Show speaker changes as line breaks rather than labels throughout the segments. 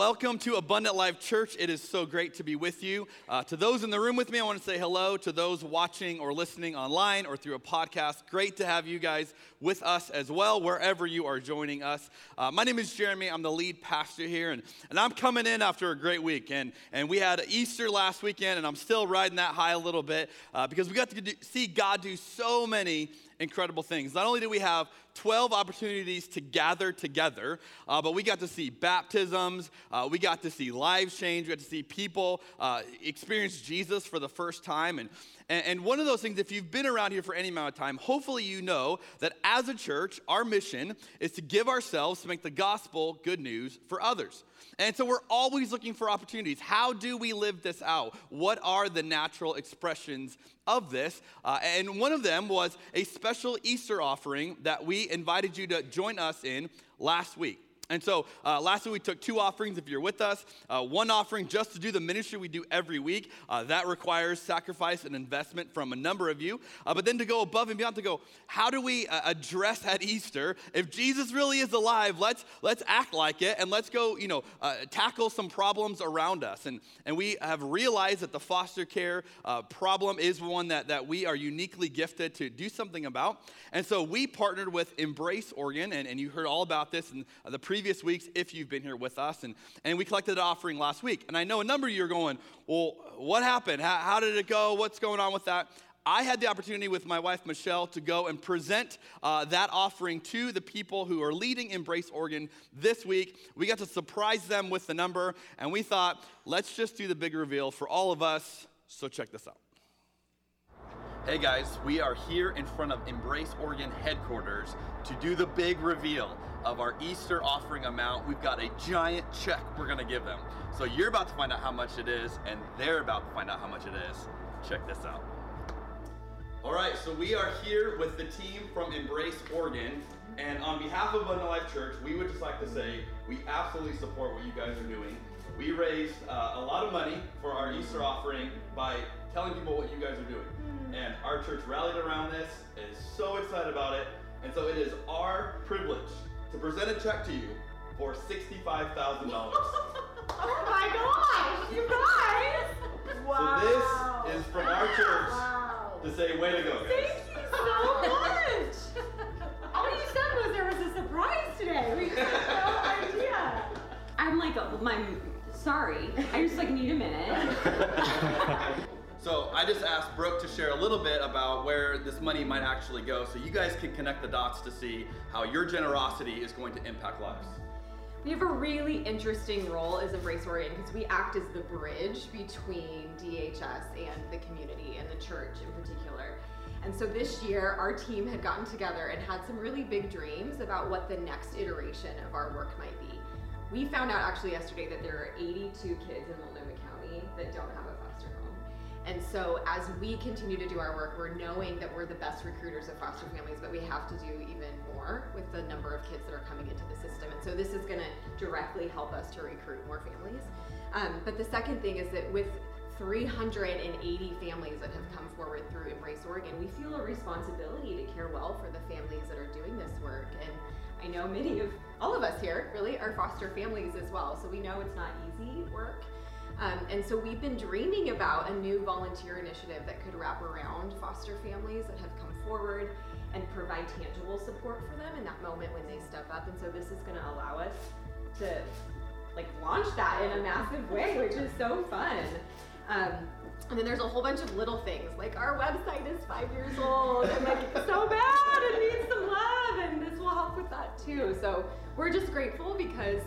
Welcome to Abundant Life Church. It is so great to be with you. Uh, to those in the room with me, I want to say hello. To those watching or listening online or through a podcast, great to have you guys with us as well, wherever you are joining us. Uh, my name is Jeremy. I'm the lead pastor here, and, and I'm coming in after a great week. And, and we had Easter last weekend, and I'm still riding that high a little bit uh, because we got to do, see God do so many incredible things. Not only do we have 12 opportunities to gather together, uh, but we got to see baptisms, uh, we got to see lives change, we got to see people uh, experience Jesus for the first time. And, and one of those things, if you've been around here for any amount of time, hopefully you know that as a church, our mission is to give ourselves to make the gospel good news for others. And so we're always looking for opportunities. How do we live this out? What are the natural expressions of this? Uh, and one of them was a special Easter offering that we invited you to join us in last week. And so uh, last week we took two offerings if you're with us. Uh, one offering just to do the ministry we do every week. Uh, that requires sacrifice and investment from a number of you. Uh, but then to go above and beyond, to go, how do we uh, address at Easter? If Jesus really is alive, let's, let's act like it and let's go, you know, uh, tackle some problems around us. And, and we have realized that the foster care problem is one that, that we are uniquely gifted to do something about. And so we partnered with Embrace Oregon, and, and you heard all about this in the previous previous weeks if you've been here with us. And, and we collected an offering last week. And I know a number of you are going, well, what happened? How, how did it go? What's going on with that? I had the opportunity with my wife Michelle to go and present uh, that offering to the people who are leading Embrace Oregon this week. We got to surprise them with the number, and we thought, let's just do the big reveal for all of us. So check this out. Hey guys, we are here in front of Embrace Oregon headquarters to do the big reveal of our Easter offering amount. We've got a giant check we're gonna give them. So you're about to find out how much it is, and they're about to find out how much it is. Check this out. All right, so we are here with the team from Embrace Oregon, and on behalf of Abundant Life Church, we would just like to say we absolutely support what you guys are doing. We raised uh, a lot of money for our Easter offering by telling people what you guys are doing. Hmm. And our church rallied around this, is so excited about it. And so it is our privilege to present a check to you for $65,000.
oh my gosh, you guys!
Wow. So this is from our church wow. to say, way to go, guys.
Thank you so much. All you said was there was a surprise today. We had no idea. I'm like, oh, my, sorry. I just like need a minute.
So I just asked Brooke to share a little bit about where this money might actually go so you guys can connect the dots to see how your generosity is going to impact lives.
We have a really interesting role as Embrace Oregon because we act as the bridge between DHS and the community and the church in particular. And so this year, our team had gotten together and had some really big dreams about what the next iteration of our work might be. We found out actually yesterday that there are 82 kids in Multnomah County that don't have and so as we continue to do our work, we're knowing that we're the best recruiters of foster families, but we have to do even more with the number of kids that are coming into the system. And so this is going to directly help us to recruit more families. Um, but the second thing is that with 380 families that have come forward through Embrace Oregon, we feel a responsibility to care well for the families that are doing this work. And I know many of all of us here really are foster families as well. So we know it's not easy work. Um, and so we've been dreaming about a new volunteer initiative that could wrap around foster families that have come forward and provide tangible support for them in that moment when they step up. And so this is going to allow us to like launch that in a massive way, which is so fun. Um, and then there's a whole bunch of little things like our website is five years old and like so bad it needs some love and this will help with that too. So we're just grateful because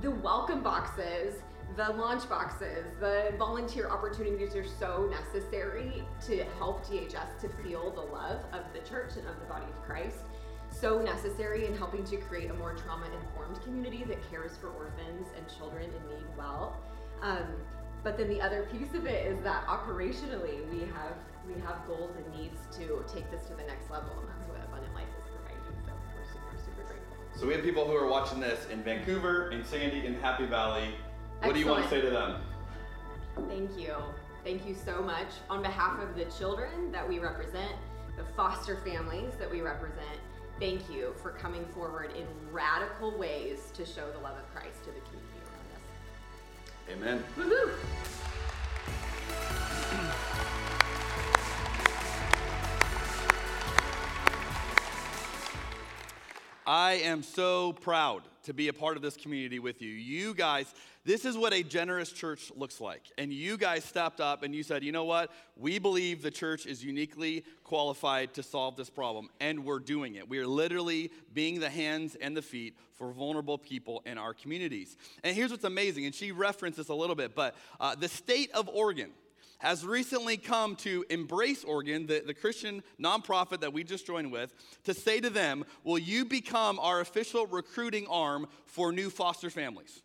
the welcome boxes the launch boxes, the volunteer opportunities are so necessary to help DHS to feel the love of the church and of the body of Christ. So necessary in helping to create a more trauma informed community that cares for orphans and children in need well. Um, but then the other piece of it is that operationally we have we have goals and needs to take this to the next level, and that's what Abundant Life is providing. So we're super super grateful.
So we have people who are watching this in Vancouver, in Sandy, in Happy Valley what do you want to say to them?
Thank you. Thank you so much. On behalf of the children that we represent, the foster families that we represent, thank you for coming forward in radical ways to show the love of Christ to the community around us.
Amen.
Woohoo!
I am so proud to be a part of this community with you. You guys, this is what a generous church looks like. And you guys stepped up and you said, you know what? We believe the church is uniquely qualified to solve this problem. And we're doing it. We are literally being the hands and the feet for vulnerable people in our communities. And here's what's amazing, and she referenced this a little bit, but uh, the state of Oregon has recently come to Embrace Oregon, the, the Christian nonprofit that we just joined with, to say to them, Will you become our official recruiting arm for new foster families?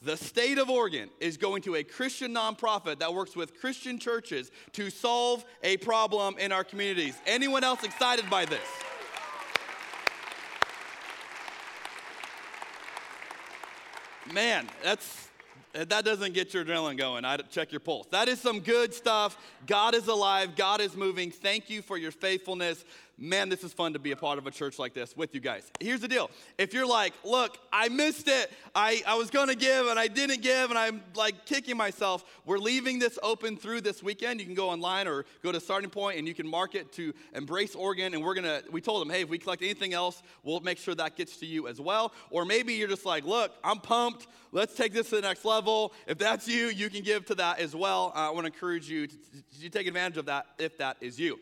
The state of Oregon is going to a Christian nonprofit that works with Christian churches to solve a problem in our communities. Anyone else excited by this? Man, that's that doesn't get your adrenaline going. I check your pulse. That is some good stuff. God is alive. God is moving. Thank you for your faithfulness man, this is fun to be a part of a church like this with you guys. Here's the deal if you're like, look, I missed it, I, I was gonna give and I didn't give, and I'm like kicking myself, we're leaving this open through this weekend. You can go online or go to Starting Point and you can mark it to Embrace Oregon. And we're gonna, we told them, hey, if we collect anything else, we'll make sure that gets to you as well. Or maybe you're just like, look, I'm pumped, let's take this to the next level. If that's you, you can give to that as well. Uh, I wanna encourage you to, to take advantage of that if that is you.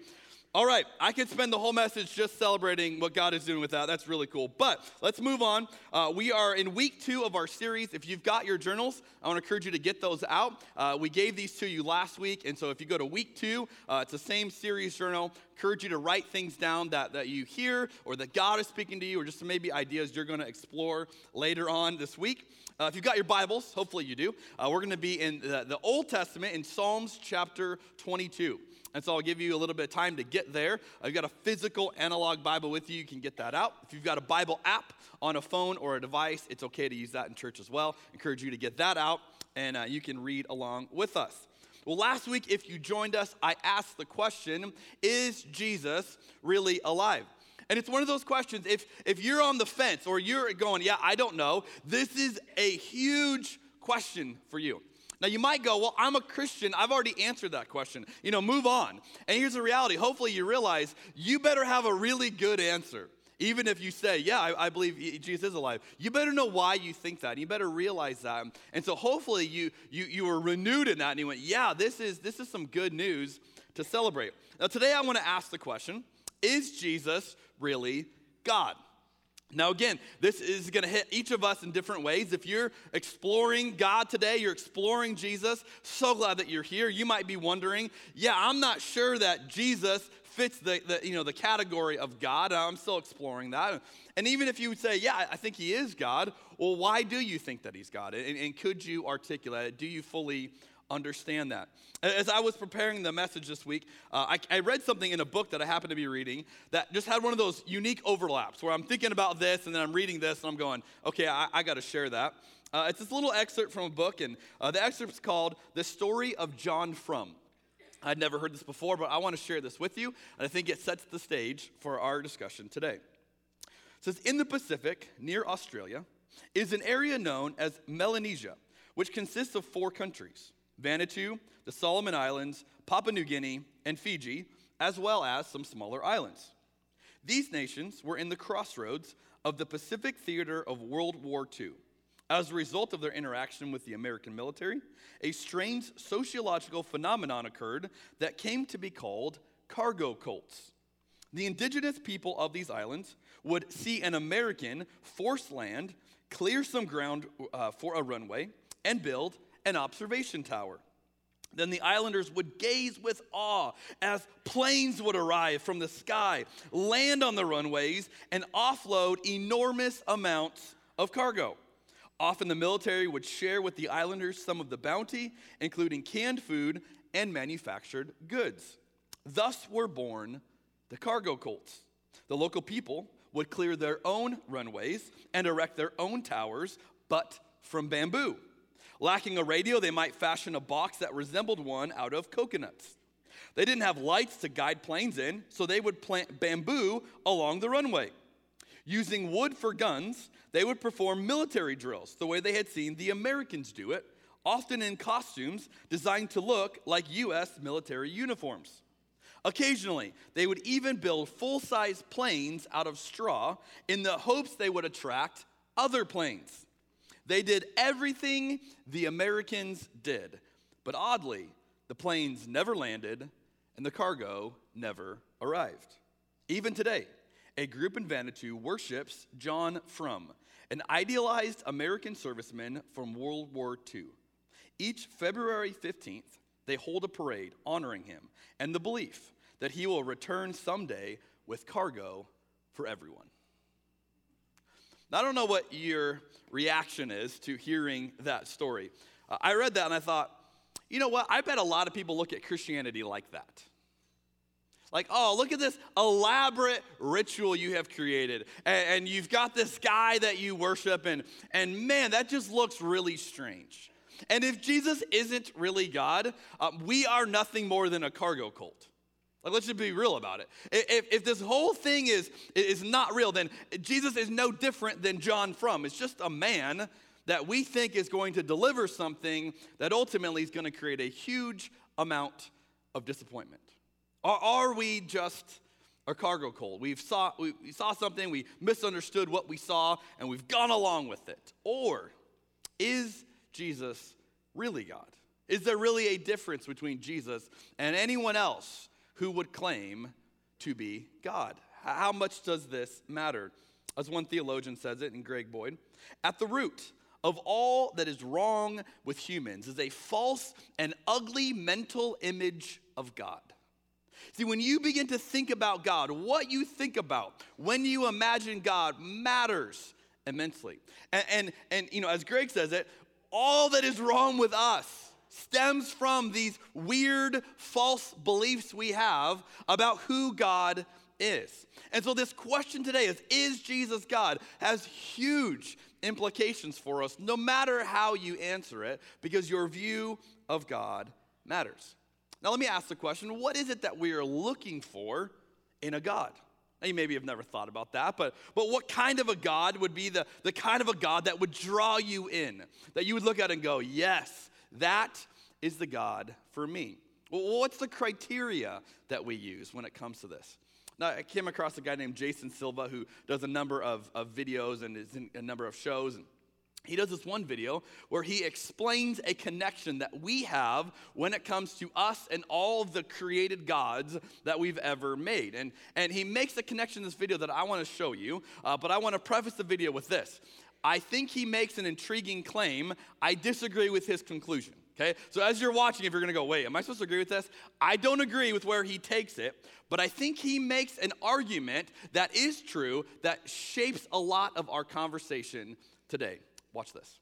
All right, I could spend the whole message just celebrating what God is doing with that. That's really cool. But let's move on. Uh, we are in week two of our series. If you've got your journals, I want to encourage you to get those out. Uh, we gave these to you last week, and so if you go to week two, uh, it's the same series journal. Encourage you to write things down that, that you hear or that God is speaking to you, or just maybe ideas you're going to explore later on this week. Uh, if you've got your Bibles, hopefully you do, uh, we're going to be in the, the Old Testament in Psalms chapter 22. And so I'll give you a little bit of time to get there. I've got a physical analog Bible with you. You can get that out. If you've got a Bible app on a phone or a device, it's okay to use that in church as well. Encourage you to get that out and uh, you can read along with us. Well, last week, if you joined us, I asked the question Is Jesus really alive? And it's one of those questions, if, if you're on the fence or you're going, Yeah, I don't know, this is a huge question for you. Now, you might go, Well, I'm a Christian. I've already answered that question. You know, move on. And here's the reality hopefully, you realize you better have a really good answer. Even if you say, Yeah, I, I believe Jesus is alive, you better know why you think that. You better realize that. And so, hopefully, you, you, you were renewed in that and you went, Yeah, this is, this is some good news to celebrate. Now, today, I want to ask the question Is Jesus really God? Now, again, this is going to hit each of us in different ways. If you're exploring God today, you're exploring Jesus, so glad that you're here. You might be wondering, yeah, I'm not sure that Jesus fits the, the, you know, the category of God. I'm still exploring that. And even if you would say, yeah, I think he is God, well, why do you think that he's God? And, and could you articulate it? Do you fully understand that. As I was preparing the message this week, uh, I, I, read something in a book that I happened to be reading that just had one of those unique overlaps where I'm thinking about this and then I'm reading this and I'm going, okay, I, I got to share that. Uh, it's this little excerpt from a book, and uh, the excerpt is called The Story of John Frum. I'd never heard this before, but I want to share this with you, and I think it sets the stage for our discussion today. It says In the Pacific, near Australia, is an area known as Melanesia, which consists of four countries. Vanuatu, the Solomon Islands, Papua New Guinea, and Fiji, as well as some smaller islands. These nations were in the crossroads of the Pacific theater of World War II. As a result of their interaction with the American military, a strange sociological phenomenon occurred that came to be called cargo cults. The indigenous people of these islands would see an American force land, clear some ground uh, for a runway, and build an observation tower. Then the islanders would gaze with awe as planes would arrive from the sky, land on the runways, and offload enormous amounts of cargo. Often the military would share with the islanders some of the bounty, including canned food and manufactured goods. Thus were born the cargo cults. The local people would clear their own runways and erect their own towers, but from bamboo. Lacking a radio, they might fashion a box that resembled one out of coconuts. They didn't have lights to guide planes in, so they would plant bamboo along the runway. Using wood for guns, they would perform military drills the way they had seen the Americans do it, often in costumes designed to look like U.S. military uniforms. Occasionally, they would even build full size planes out of straw in the hopes they would attract other planes. They did everything the Americans did, but oddly, the planes never landed and the cargo never arrived. Even today, a group in Vanuatu worships John Frum, an idealized American serviceman from World War II. Each February 15th, they hold a parade honoring him and the belief that he will return someday with cargo for everyone. Now, I don't know what your reaction is to hearing that story. Uh, I read that and I thought, you know what? I bet a lot of people look at Christianity like that. Like, oh, look at this elaborate ritual you have created. And, and, you've got this guy that you worship, and, and man, that just looks really strange. And if Jesus isn't really God, uh, we are nothing more than a cargo cult. Like, let's just be real about it. If, if this whole thing is, is not real, then Jesus is no different than John Frum. It's just a man that we think is going to deliver something that ultimately is going to create a huge amount of disappointment. Or are we just a cargo cult? We've saw, we, we saw something, we misunderstood what we saw, and we've gone along with it. Or is Jesus really God? Is there really a difference between Jesus and anyone else who would claim to be God? How much does this matter? As one theologian says it in Greg Boyd, at the root of all that is wrong with humans is a false and ugly mental image of God. See, when you begin to think about God, what you think about when you imagine God matters immensely. And, and, and, you know, as Greg says it, all that is wrong with us stems from these weird false beliefs we have about who God is. And so, this question today is Is Jesus God? has huge implications for us, no matter how you answer it, because your view of God matters. Now, let me ask the question what is it that we are looking for in a God? Now, you maybe have never thought about that, but, but what kind of a God would be the, the kind of a God that would draw you in? That you would look at and go, yes, that is the God for me. Well, what's the criteria that we use when it comes to this? Now, I came across a guy named Jason Silva who does a number of, of videos and is in a number of shows. And he does this one video where he explains a connection that we have when it comes to us and all the created gods that we've ever made. And, and he makes a connection in this video that I want to show you, uh, but I want to preface the video with this. I think he makes an intriguing claim. I disagree with his conclusion. Okay? So as you're watching, if you're gonna go, wait, am I supposed to agree with this? I don't agree with where he takes it, but I think he makes an argument that is true that shapes a lot of our conversation today. Watch this.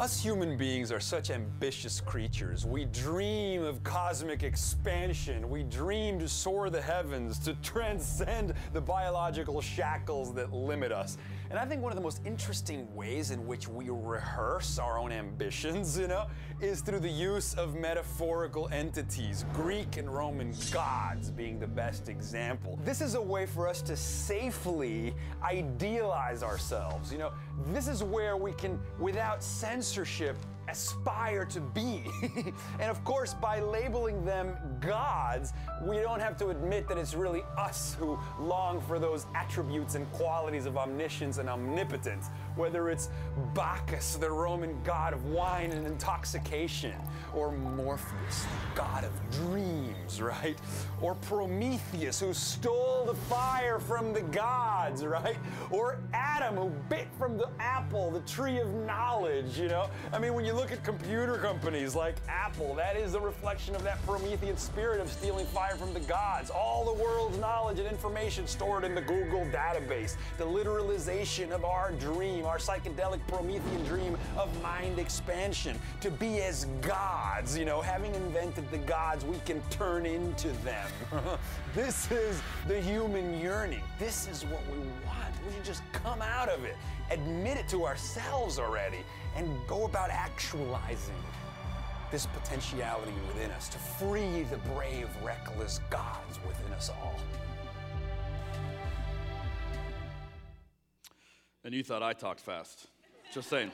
Us human beings are such ambitious creatures. We dream of cosmic expansion. We dream to soar the heavens, to transcend the biological shackles that limit us. And I think one of the most interesting ways in which we rehearse our own ambitions, you know, is through the use of metaphorical entities, Greek and Roman gods being the best example. This is a way for us to safely idealize ourselves. You know, this is where we can, without censorship, aspire to be. and of course, by labeling them gods, we don't have to admit that it's really us who long for those attributes and qualities of omniscience and omnipotence. Whether it's Bacchus, the Roman god of wine and intoxication, or Morpheus, the god of dreams, right? Or Prometheus, who stole the fire from the gods, right? Or Adam, who bit from the apple, the tree of knowledge, you know? I mean, when you look at computer companies like Apple, that is a reflection of that Promethean spirit of stealing fire from the gods. All the world's knowledge and information stored in the Google database, the literalization of our dream, our psychedelic Promethean dream of mind expansion, to be as gods, you know, having invented the gods, we can turn into them. this is the human yearning. This is what we want. We should just come out of it, admit it to ourselves already, and go about actualizing this potentiality within us to free the brave, reckless gods within us all.
And you thought I talked fast. Just saying.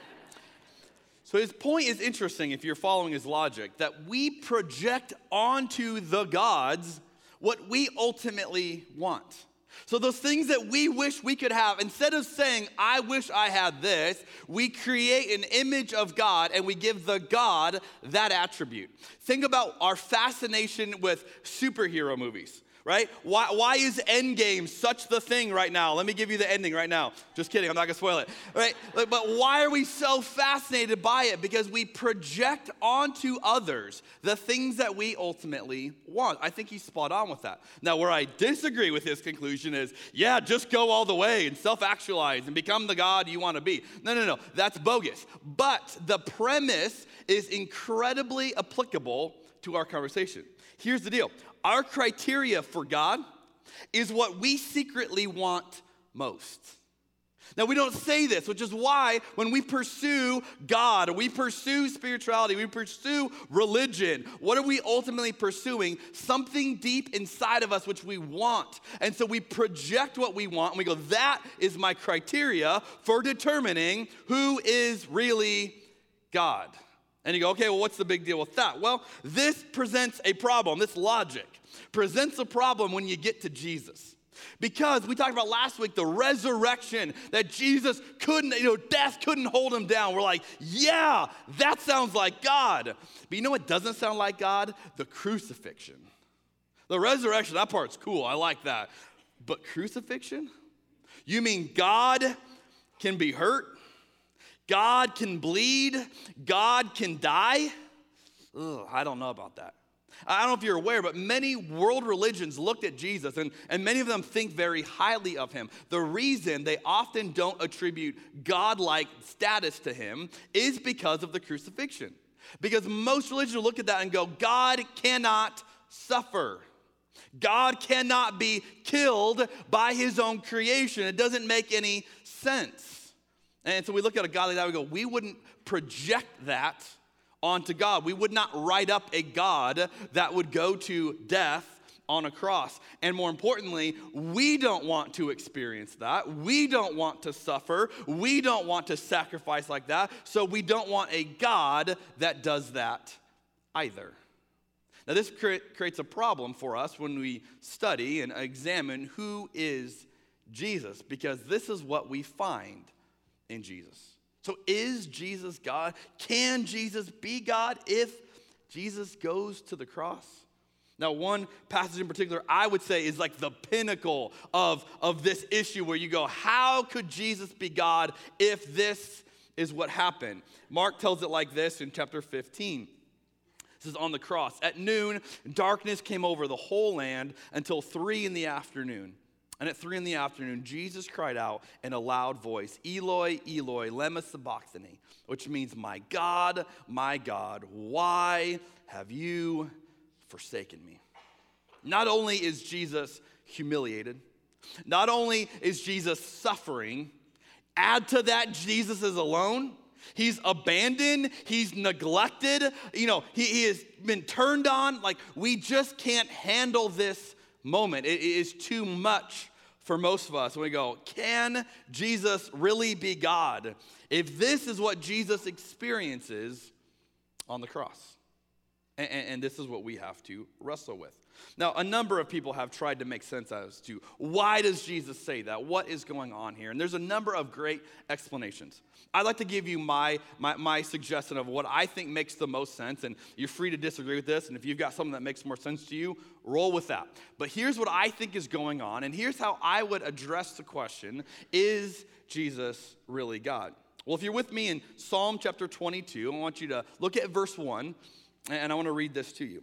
So his point is interesting if you're following his logic that we project onto the gods what we ultimately want. So, those things that we wish we could have, instead of saying, I wish I had this, we create an image of God and we give the God that attribute. Think about our fascination with superhero movies right? Why, why is Endgame such the thing right now? Let me give you the ending right now. Just kidding, I'm not gonna spoil it, right? But why are we so fascinated by it? Because we project onto others the things that we ultimately want. I think he's spot on with that. Now, where I disagree with his conclusion is yeah, just go all the way and self actualize and become the God you wanna be. No, no, no, that's bogus. But the premise is incredibly applicable to our conversation. Here's the deal our criteria for God is what we secretly want most. Now, we don't say this, which is why when we pursue God, we pursue spirituality, we pursue religion, what are we ultimately pursuing? Something deep inside of us which we want. And so we project what we want and we go, that is my criteria for determining who is really God. And you go, okay, well, what's the big deal with that? Well, this presents a problem. This logic presents a problem when you get to Jesus. Because we talked about last week the resurrection that Jesus couldn't, you know, death couldn't hold him down. We're like, yeah, that sounds like God. But you know what doesn't sound like God? The crucifixion. The resurrection, that part's cool. I like that. But crucifixion? You mean God can be hurt? God can bleed, God can die. Ugh, I don't know about that. I don't know if you're aware, but many world religions looked at Jesus and, and many of them think very highly of him. The reason they often don't attribute God-like status to him is because of the crucifixion. Because most religions look at that and go, God cannot suffer. God cannot be killed by his own creation. It doesn't make any sense. And so we look at a God like that, we go, we wouldn't project that onto God. We would not write up a God that would go to death on a cross. And more importantly, we don't want to experience that. We don't want to suffer. We don't want to sacrifice like that. So we don't want a God that does that either. Now, this creates a problem for us when we study and examine who is Jesus, because this is what we find in Jesus. So, is Jesus God? Can Jesus be God if Jesus goes to the cross? Now, one passage in particular I would say is like the pinnacle of, of this issue where you go, how could Jesus be God if this is what happened? Mark tells it like this in chapter 15. This is on the cross. At noon, darkness came over the whole land until three in the afternoon. And at three in the afternoon, Jesus cried out in a loud voice, Eloi, Eloi, lema sabachthani, which means, My God, my God, why have you forsaken me? Not only is Jesus humiliated, not only is Jesus suffering, add to that, Jesus is alone. He's abandoned. He's neglected. You know, he, he has been turned on. Like, we just can't handle this moment. It is too much for most of us. when we go, can Jesus really be God if this is what Jesus experiences on the cross? And, and, this is what we have to wrestle with. Now, a number of people have tried to make sense as to why does Jesus say that? What is going on here? And there's a number of great explanations. I'd like to give you my, my, my suggestion of what I think makes the most sense, and you're free to disagree with this. And if you've got something that makes more sense to you, roll with that. But here's what I think is going on, and here's how I would address the question Is Jesus really God? Well, if you're with me in Psalm chapter 22, I want you to look at verse 1, and I want to read this to you.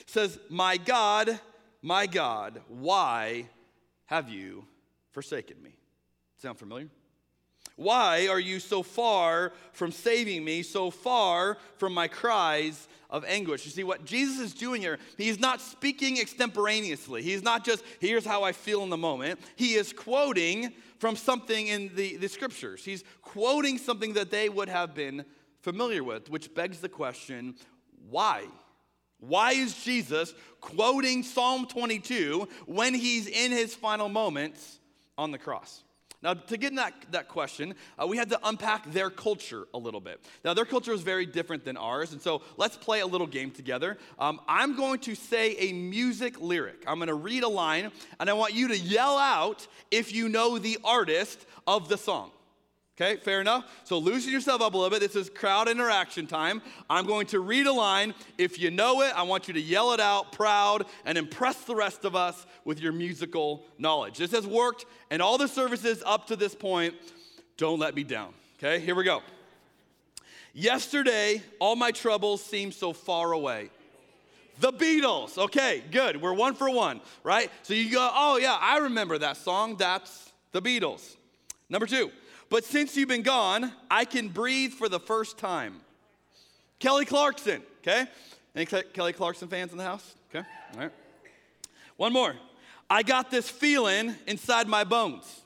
It says, My God, my God, why have you forsaken me? Sound familiar? Why are you so far from saving me, so far from my cries of anguish? You see, what Jesus is doing here, he's not speaking extemporaneously. He's not just, here's how I feel in the moment. He is quoting from something in the, the scriptures. He's quoting something that they would have been familiar with, which begs the question why? Why is Jesus quoting Psalm 22 when he's in his final moments on the cross? Now, to get in that, that question, uh, we had to unpack their culture a little bit. Now, their culture is very different than ours, and so let's play a little game together. Um, I'm going to say a music lyric. I'm going to read a line, and I want you to yell out if you know the artist of the song. Okay, fair enough? So loosen yourself up a little bit. This is crowd interaction time. I'm going to read a line. If you know it, I want you to yell it out proud and impress the rest of us with your musical knowledge. This has worked in all the services up to this point. Don't let me down. Okay, here we go. Yesterday, all my troubles seemed so far away. The Beatles. Okay, good. We're one for one, right? So you go, oh, yeah, I remember that song. That's the Beatles. Number two. But since you've been gone, I can breathe for the first time. Kelly Clarkson, okay? Any Kelly Clarkson fans in the house? Okay, all right. One more. I got this feeling inside my bones.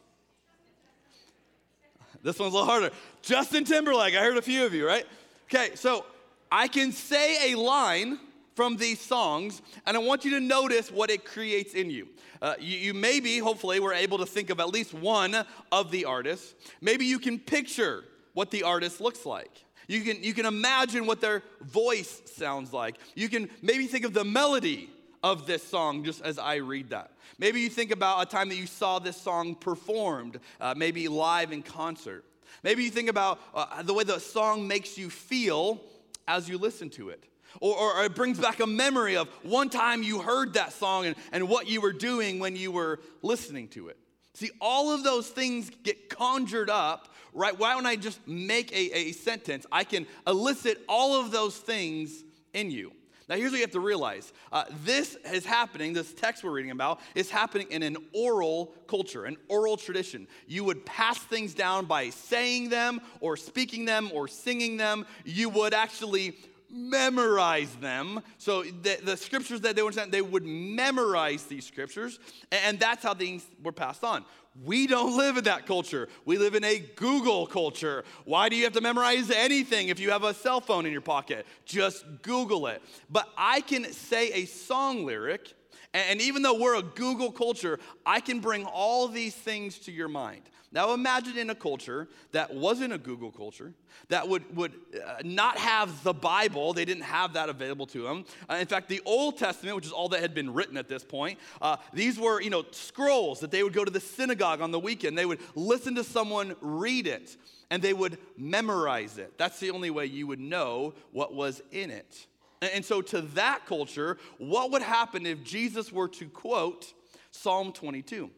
This one's a little harder. Justin Timberlake, I heard a few of you, right? Okay, so I can say a line from these songs, and I want you to notice what it creates in you. Uh, you, you maybe, hopefully, were able to think of at least one of the artists. Maybe you can picture what the artist looks like. You can, you can imagine what their voice sounds like. You can maybe think of the melody of this song just as I read that. Maybe you think about a time that you saw this song performed, uh, maybe live in concert. Maybe you think about uh, the way the song makes you feel as you listen to it. Or, or, it brings back a memory of one time you heard that song and, and what you were doing when you were listening to it. See, all of those things get conjured up, right? Why don't I just make a, a sentence? I can elicit all of those things in you. Now, here's what you have to realize uh, this is happening, this text we're reading about, is happening in an oral culture, an oral tradition. You would pass things down by saying them, or speaking them, or singing them. You would actually memorize them. So the, the scriptures that they would send, they would memorize these scriptures, and that's how things were passed on. We don't live in that culture. We live in a Google culture. Why do you have to memorize anything if you have a cell phone in your pocket? Just Google it. But I can say a song lyric, and even though we're a Google culture, I can bring all these things to your mind. Now imagine in a culture that wasn't a Google culture, that would, would uh, not have the Bible, they didn't have that available to them. Uh, in fact, the Old Testament, which is all that had been written at this point, uh, these were, you know, scrolls that they would go to the synagogue on the weekend. They would listen to someone read it and they would memorize it. That's the only way you would know what was in it. And so, to that culture, what would happen if Jesus were to quote Psalm 22?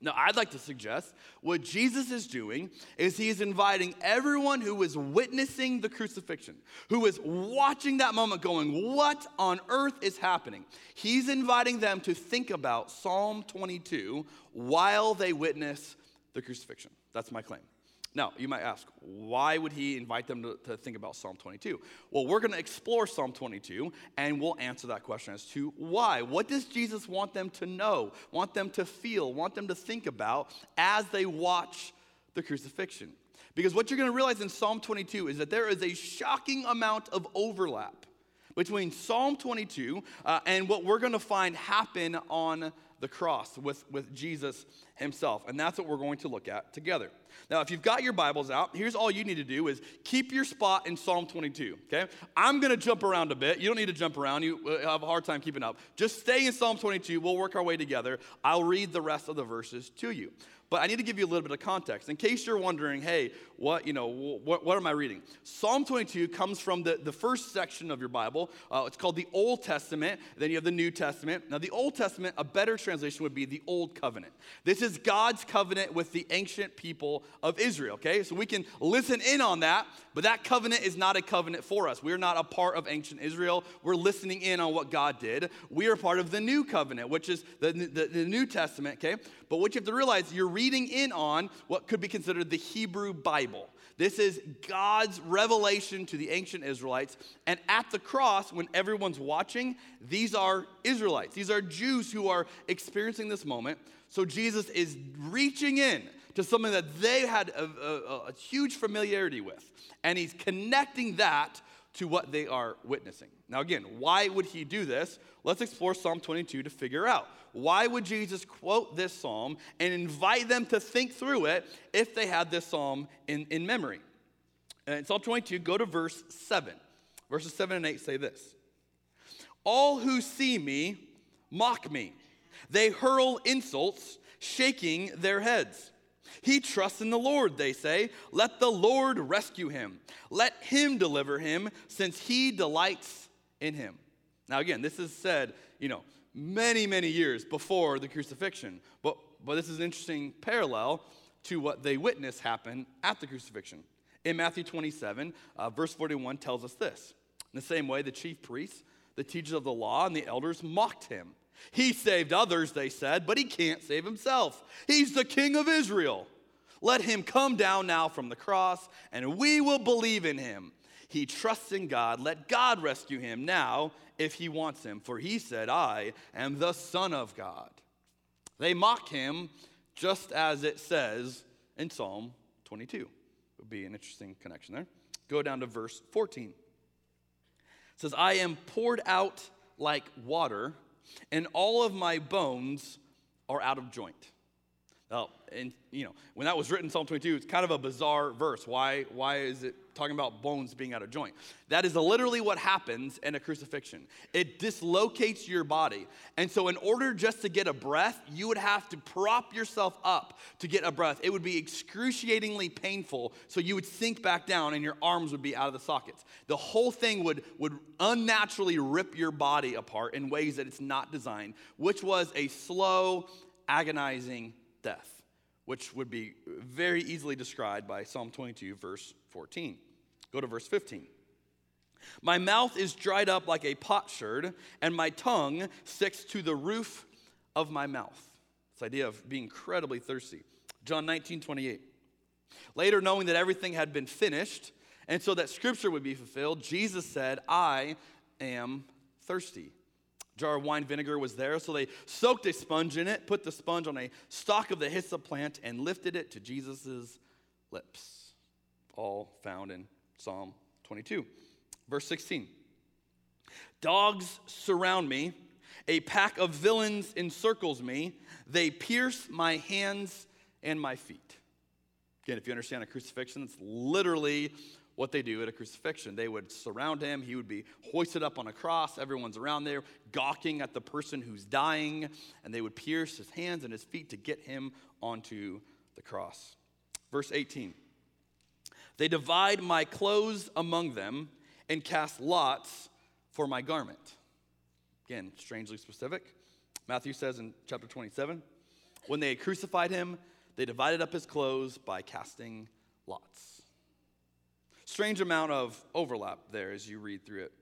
Now, I'd like to suggest what Jesus is doing is he is inviting everyone who is witnessing the crucifixion, who is watching that moment going, What on earth is happening? He's inviting them to think about Psalm 22 while they witness the crucifixion. That's my claim. Now, you might ask, why would he invite them to, to think about Psalm 22? Well, we're going to explore Psalm 22 and we'll answer that question as to why. What does Jesus want them to know, want them to feel, want them to think about as they watch the crucifixion? Because what you're going to realize in Psalm 22 is that there is a shocking amount of overlap between Psalm 22 uh, and what we're going to find happen on the cross with, with Jesus himself. And that's what we're going to look at together. Now, if you've got your Bibles out, here's all you need to do is keep your spot in Psalm 22, okay? I'm going to jump around a bit. You don't need to jump around. You uh, have a hard time keeping up. Just stay in Psalm 22. We'll work our way together. I'll read the rest of the verses to you. But I need to give you a little bit of context in case you're wondering, hey, what, you know, what, what am I reading? Psalm 22 comes from the, the first section of your Bible. Uh, it's called the Old Testament. Then you have the New Testament. Now, the Old Testament, a better translation would be the Old Covenant. This is God's covenant with the ancient people of Israel, okay? So we can listen in on that, but that covenant is not a covenant for us. We're not a part of ancient Israel. We're listening in on what God did. We are part of the New Covenant, which is the, the, the New Testament, okay? But what you have to realize, you're reading in on what could be considered the Hebrew Bible. This is God's revelation to the ancient Israelites. And at the cross, when everyone's watching, these are Israelites. These are Jews who are experiencing this moment. So Jesus is reaching in to something that they had a, a, a huge familiarity with. And he's connecting that to what they are witnessing. Now, again, why would he do this? Let's explore Psalm 22 to figure out. Why would Jesus quote this psalm and invite them to think through it if they had this psalm in, in memory? And in Psalm 22, go to verse 7. Verses 7 and 8 say this All who see me mock me, they hurl insults, shaking their heads. He trusts in the Lord, they say. Let the Lord rescue him. Let him deliver him, since he delights in him. Now, again, this is said, you know, many, many years before the crucifixion. But, but this is an interesting parallel to what they witness happen at the crucifixion. In Matthew 27, uh, verse 41 tells us this. In the same way, the chief priests, the teachers of the law, and the elders mocked him. He saved others, they said, but he can't save himself. He's the king of Israel. Let him come down now from the cross, and we will believe in him. He trusts in God. Let God rescue him now if he wants him, for he said, I am the Son of God. They mock him just as it says in Psalm 22. It Would be an interesting connection there. Go down to verse 14. It says, I am poured out like water and all of my bones are out of joint. Now, and you know, when that was written, Psalm 22, it's kind of a bizarre verse. Why, why is it talking about bones being out of joint? That is literally what happens in a crucifixion. It dislocates your body. And so, in order just to get a breath, you would have to prop yourself up to get a breath. It would be excruciatingly painful. So, you would sink back down and your arms would be out of the sockets. The whole thing would, would unnaturally rip your body apart in ways that it's not designed, which was a slow, agonizing death, which would be very easily described by Psalm 22, verse 14. Go to verse 15. My mouth is dried up like a potsherd, and my tongue sticks to the roof of my mouth. This idea of being incredibly thirsty. John 19, 28. Later, knowing that everything had been finished, and so that scripture would be fulfilled, Jesus said, I am thirsty jar of wine vinegar was there. So they soaked a sponge in it, put the sponge on a stalk of the hyssop plant, and lifted it to Jesus' lips. All found in Psalm 22. Verse 16 Dogs surround me, a pack of villains encircles me, they pierce my hands and my feet. Again, if you understand a crucifixion, it's literally what they do at a crucifixion. They would surround him, he would be hoisted up on a cross, everyone's around there gawking at the person who's dying, and they would pierce his hands and his feet to get him onto the cross. Verse 18 They divide my clothes among them and cast lots for my garment. Again, strangely specific. Matthew says in chapter 27 when they had crucified him, they divided up his clothes by casting lots strange amount of overlap there as you read through it.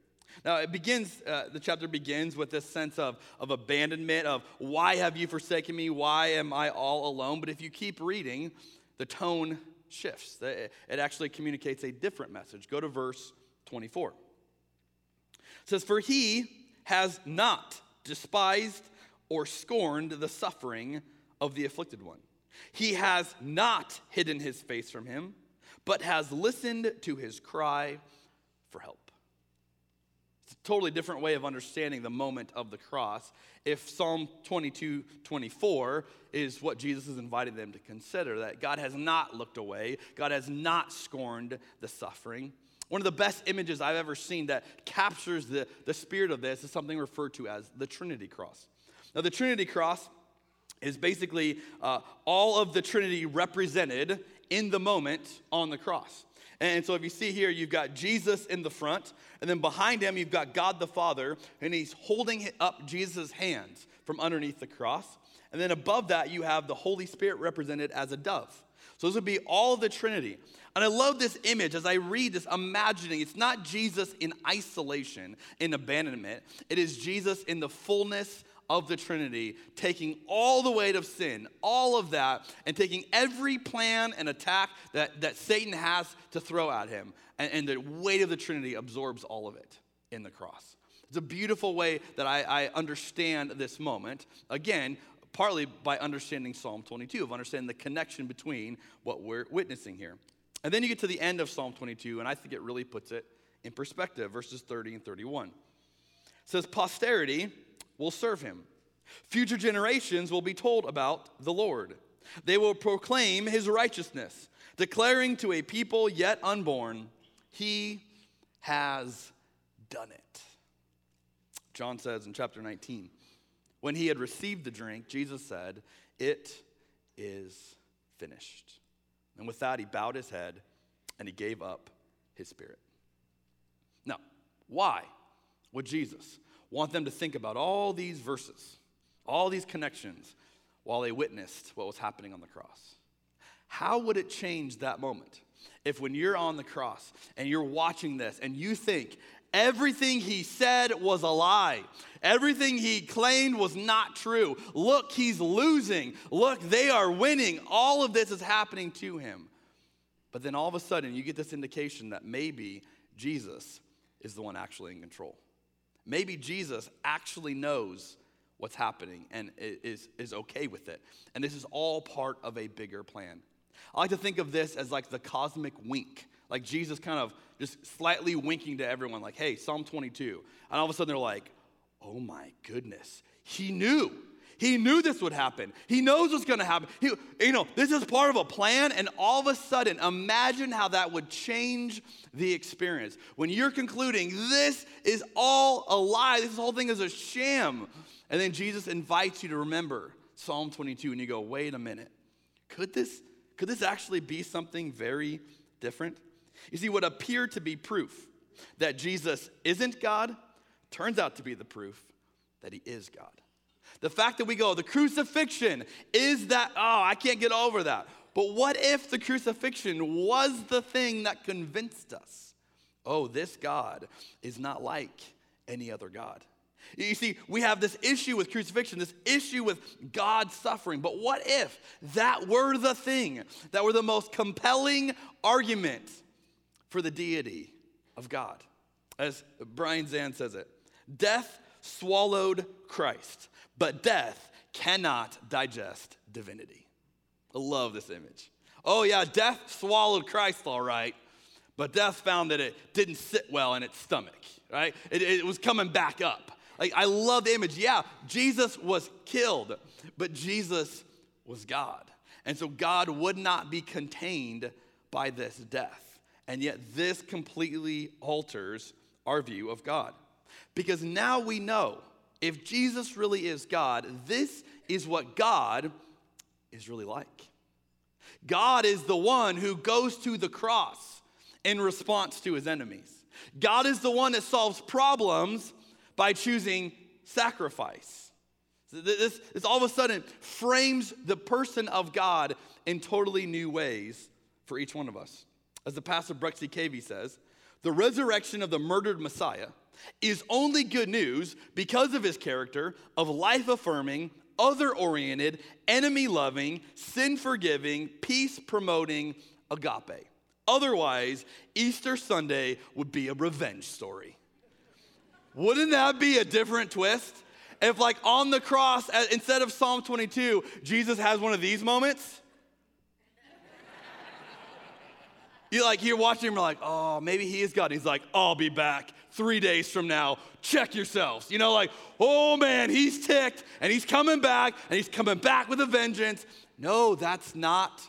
Now, it begins, uh, the chapter begins with this sense of, of abandonment, of why have you forsaken me? Why am I all alone? But if you keep reading, the tone shifts. It actually communicates a different message. Go to verse 24. It says, For he has not despised or scorned the suffering of the afflicted one. He has not hidden his face from him but has listened to his cry for help. It's a totally different way of understanding the moment of the cross. If Psalm 22 24 is what Jesus is inviting them to consider, that God has not looked away, God has not scorned the suffering. One of the best images I've ever seen that captures the, the spirit of this is something referred to as the Trinity cross. Now, the Trinity cross is basically uh, all of the Trinity represented in the moment on the cross. And so if you see here, you've got Jesus in the front, and then behind him, you've got God the Father, and he's holding up Jesus' hands from underneath the cross. And then above that, you have the Holy Spirit represented as a dove. So this would be all the Trinity. And I love this image as I read this, imagining it's not Jesus in isolation, in abandonment. It is Jesus in the fullness of the Trinity, taking all the weight of sin, all of that, and taking every plan and attack that, that Satan has to throw at him. And, and the weight of the Trinity absorbs all of it in the cross. It's a beautiful way that I, I understand this moment. Again, partly by understanding Psalm 22, of understanding the connection between what we're witnessing here. And then you get to the end of Psalm 22, and I think it really puts it in perspective, verses 30 and 31. It says, Posterity will serve him. Future generations will be told about the Lord. They will proclaim his righteousness, declaring to a people yet unborn, He has done it. John says in chapter 19, when he had received the drink, Jesus said, It is finished. And with that, he bowed his head and he gave up his spirit. Now, why would Jesus want them to think about all these verses, all these connections, while they witnessed what was happening on the cross? How would it change that moment if, when you're on the cross and you're watching this and you think everything he said was a lie, everything he claimed was not true? Look, he's losing. Look, they are winning. All of this is happening to him. But then all of a sudden, you get this indication that maybe Jesus is the one actually in control. Maybe Jesus actually knows what's happening and is, is okay with it. And this is all part of a bigger plan. I like to think of this as like the cosmic wink, like Jesus kind of just slightly winking to everyone, like, hey, Psalm 22. And all of a sudden they're like, oh my goodness, he knew. He knew this would happen. He knows what's going to happen. He, you know, this is part of a plan, and all of a sudden, imagine how that would change the experience. When you're concluding this is all a lie, this whole thing is a sham, and then Jesus invites you to remember Psalm 22, and you go, wait a minute, could this, could this actually be something very different? You see, what appeared to be proof that Jesus isn't God turns out to be the proof that he is God. The fact that we go, the crucifixion is that, oh, I can't get over that. But what if the crucifixion was the thing that convinced us? Oh, this God is not like any other God. You see, we have this issue with crucifixion, this issue with God suffering. But what if that were the thing, that were the most compelling argument for the deity of God? As Brian Zahnd says it, death swallowed Christ, but death cannot digest divinity. I love this image. Oh, yeah, death swallowed Christ, all right, but death found that it didn't sit well in its stomach, right? It, it was coming back up. Like, I love the image. Yeah, Jesus was killed, but Jesus was God. And so God would not be contained by this death. And yet, this completely alters our view of God. Because now we know if Jesus really is God, this is what God is really like. God is the one who goes to the cross in response to his enemies. God is the one that solves problems by choosing sacrifice. This, this all of a sudden frames the person of God in totally new ways for each one of us. As the pastor Bruxy Cavey says, the resurrection of the murdered Messiah is only good news because of his character of life affirming, other oriented, enemy loving, sin forgiving, peace promoting agape. Otherwise, Easter Sunday would be a revenge story. Wouldn't that be a different twist? If, like, on the cross, instead of Psalm 22, Jesus has one of these moments? You like you're watching him, like, oh, maybe he is God. He's like, I'll be back three days from now. Check yourselves. You know, like, oh man, he's ticked and he's coming back and he's coming back with a vengeance. No, that's not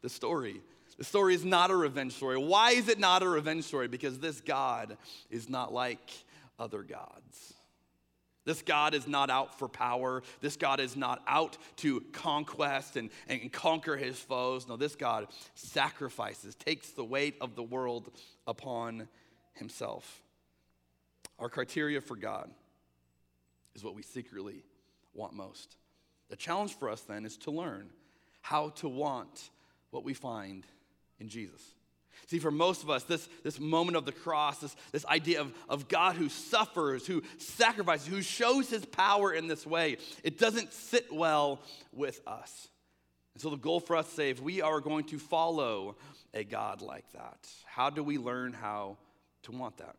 the story. The story is not a revenge story. Why is it not a revenge story? Because this God is not like other gods. This God is not out for power. This God is not out to conquest and, and conquer his foes. No, this God sacrifices, takes the weight of the world upon himself. Our criteria for God is what we secretly want most. The challenge for us then is to learn how to want what we find in Jesus. See, for most of us, this, this moment of the cross, this, this idea of, of God who suffers, who sacrifices, who shows his power in this way, it doesn't sit well with us. And so, the goal for us today, if we are going to follow a God like that, how do we learn how to want that?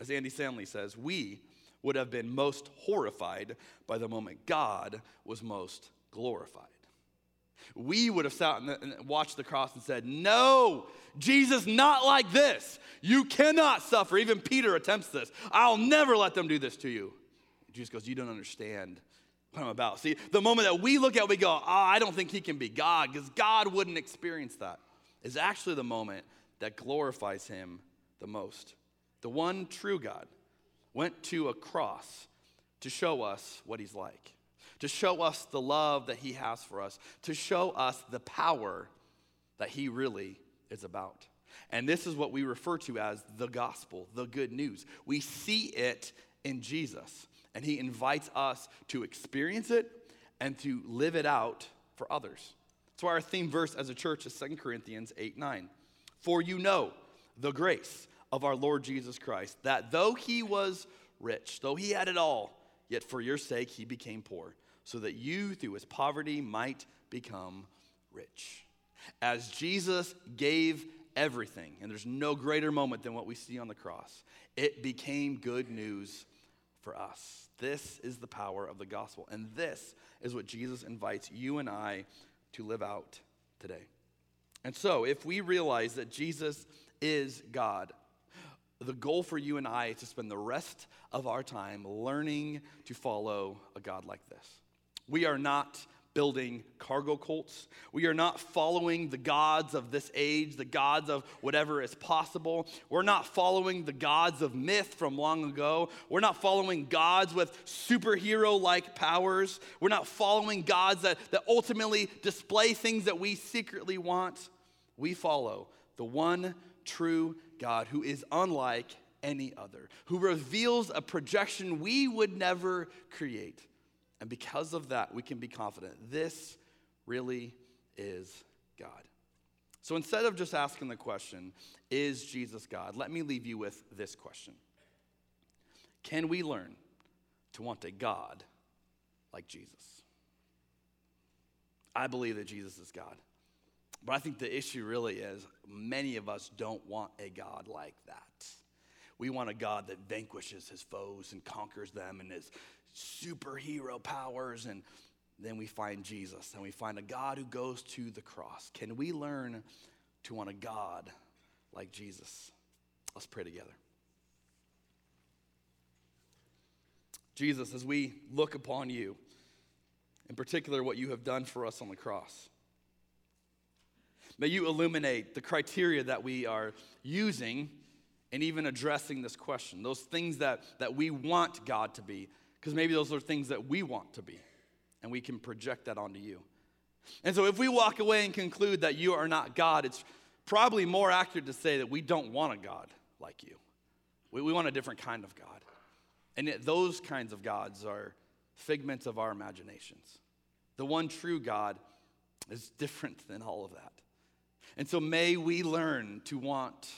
As Andy Stanley says, we would have been most horrified by the moment God was most glorified. We would have sat and watched the cross and said, No, Jesus, not like this. You cannot suffer. Even Peter attempts this. I'll never let them do this to you. Jesus goes, You don't understand what I'm about. See, the moment that we look at, we go, Oh, I don't think he can be God, because God wouldn't experience that, is actually the moment that glorifies him the most. The one true God went to a cross to show us what he's like to show us the love that He has for us, to show us the power that He really is about. And this is what we refer to as the gospel, the good news. We see it in Jesus, and He invites us to experience it and to live it out for others. That's why our theme verse as a church is 2 Corinthians 8 9. For you know the grace of our Lord Jesus Christ, that though He was rich, though He had it all, yet for your sake He became poor so that you, through his poverty, might become rich. As Jesus gave everything, and there's no greater moment than what we see on the cross, it became good news for us. This is the power of the gospel, and this is what Jesus invites you and I to live out today. And so, if we realize that Jesus is God, the goal for you and I is to spend the rest of our time learning to follow a God like this. We are not building cargo cults. We are not following the gods of this age, the gods of whatever is possible. We're not following the gods of myth from long ago. We're not following gods with superhero like powers. We're not following gods that, that ultimately display things that we secretly want. We follow the one true God who is unlike any other, who reveals a projection we would never create. And because of that, we can be confident this really is God. So instead of just asking the question, is Jesus God? Let me leave you with this question Can we learn to want a God like Jesus? I believe that Jesus is God. But I think the issue really is many of us don't want a God like that. We want a God that vanquishes his foes and conquers them and is superhero powers. And then we find Jesus and we find a God who goes to the cross. Can we learn to want a God like Jesus? Let's pray together. Jesus, as we look upon you, in particular what you have done for us on the cross, may you illuminate the criteria that we are using and even addressing this question, those things that, that we want God to be, because maybe those are things that we want to be, and we can project that onto you. And so if we walk away and conclude that you are not God, it's probably more accurate to say that we don't want a God like you. We, we want a different kind of God. And yet those kinds of gods are figments of our imaginations. The one true God is different than all of that. And so may we learn to want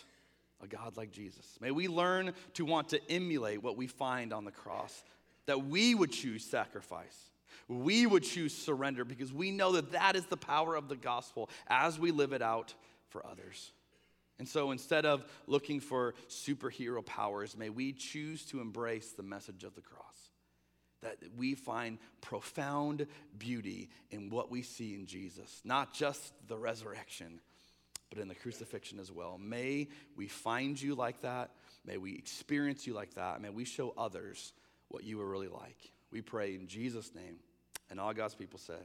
a God like Jesus. May we learn to want to emulate what we find on the cross that we would choose sacrifice. We would choose surrender because we know that that is the power of the gospel as we live it out for others. And so instead of looking for superhero powers, may we choose to embrace the message of the cross. That we find profound beauty in what we see in Jesus, not just the resurrection, but in the crucifixion as well. May we find you like that. May we experience you like that. May we show others what you were really like. We pray in Jesus' name. And all God's people said.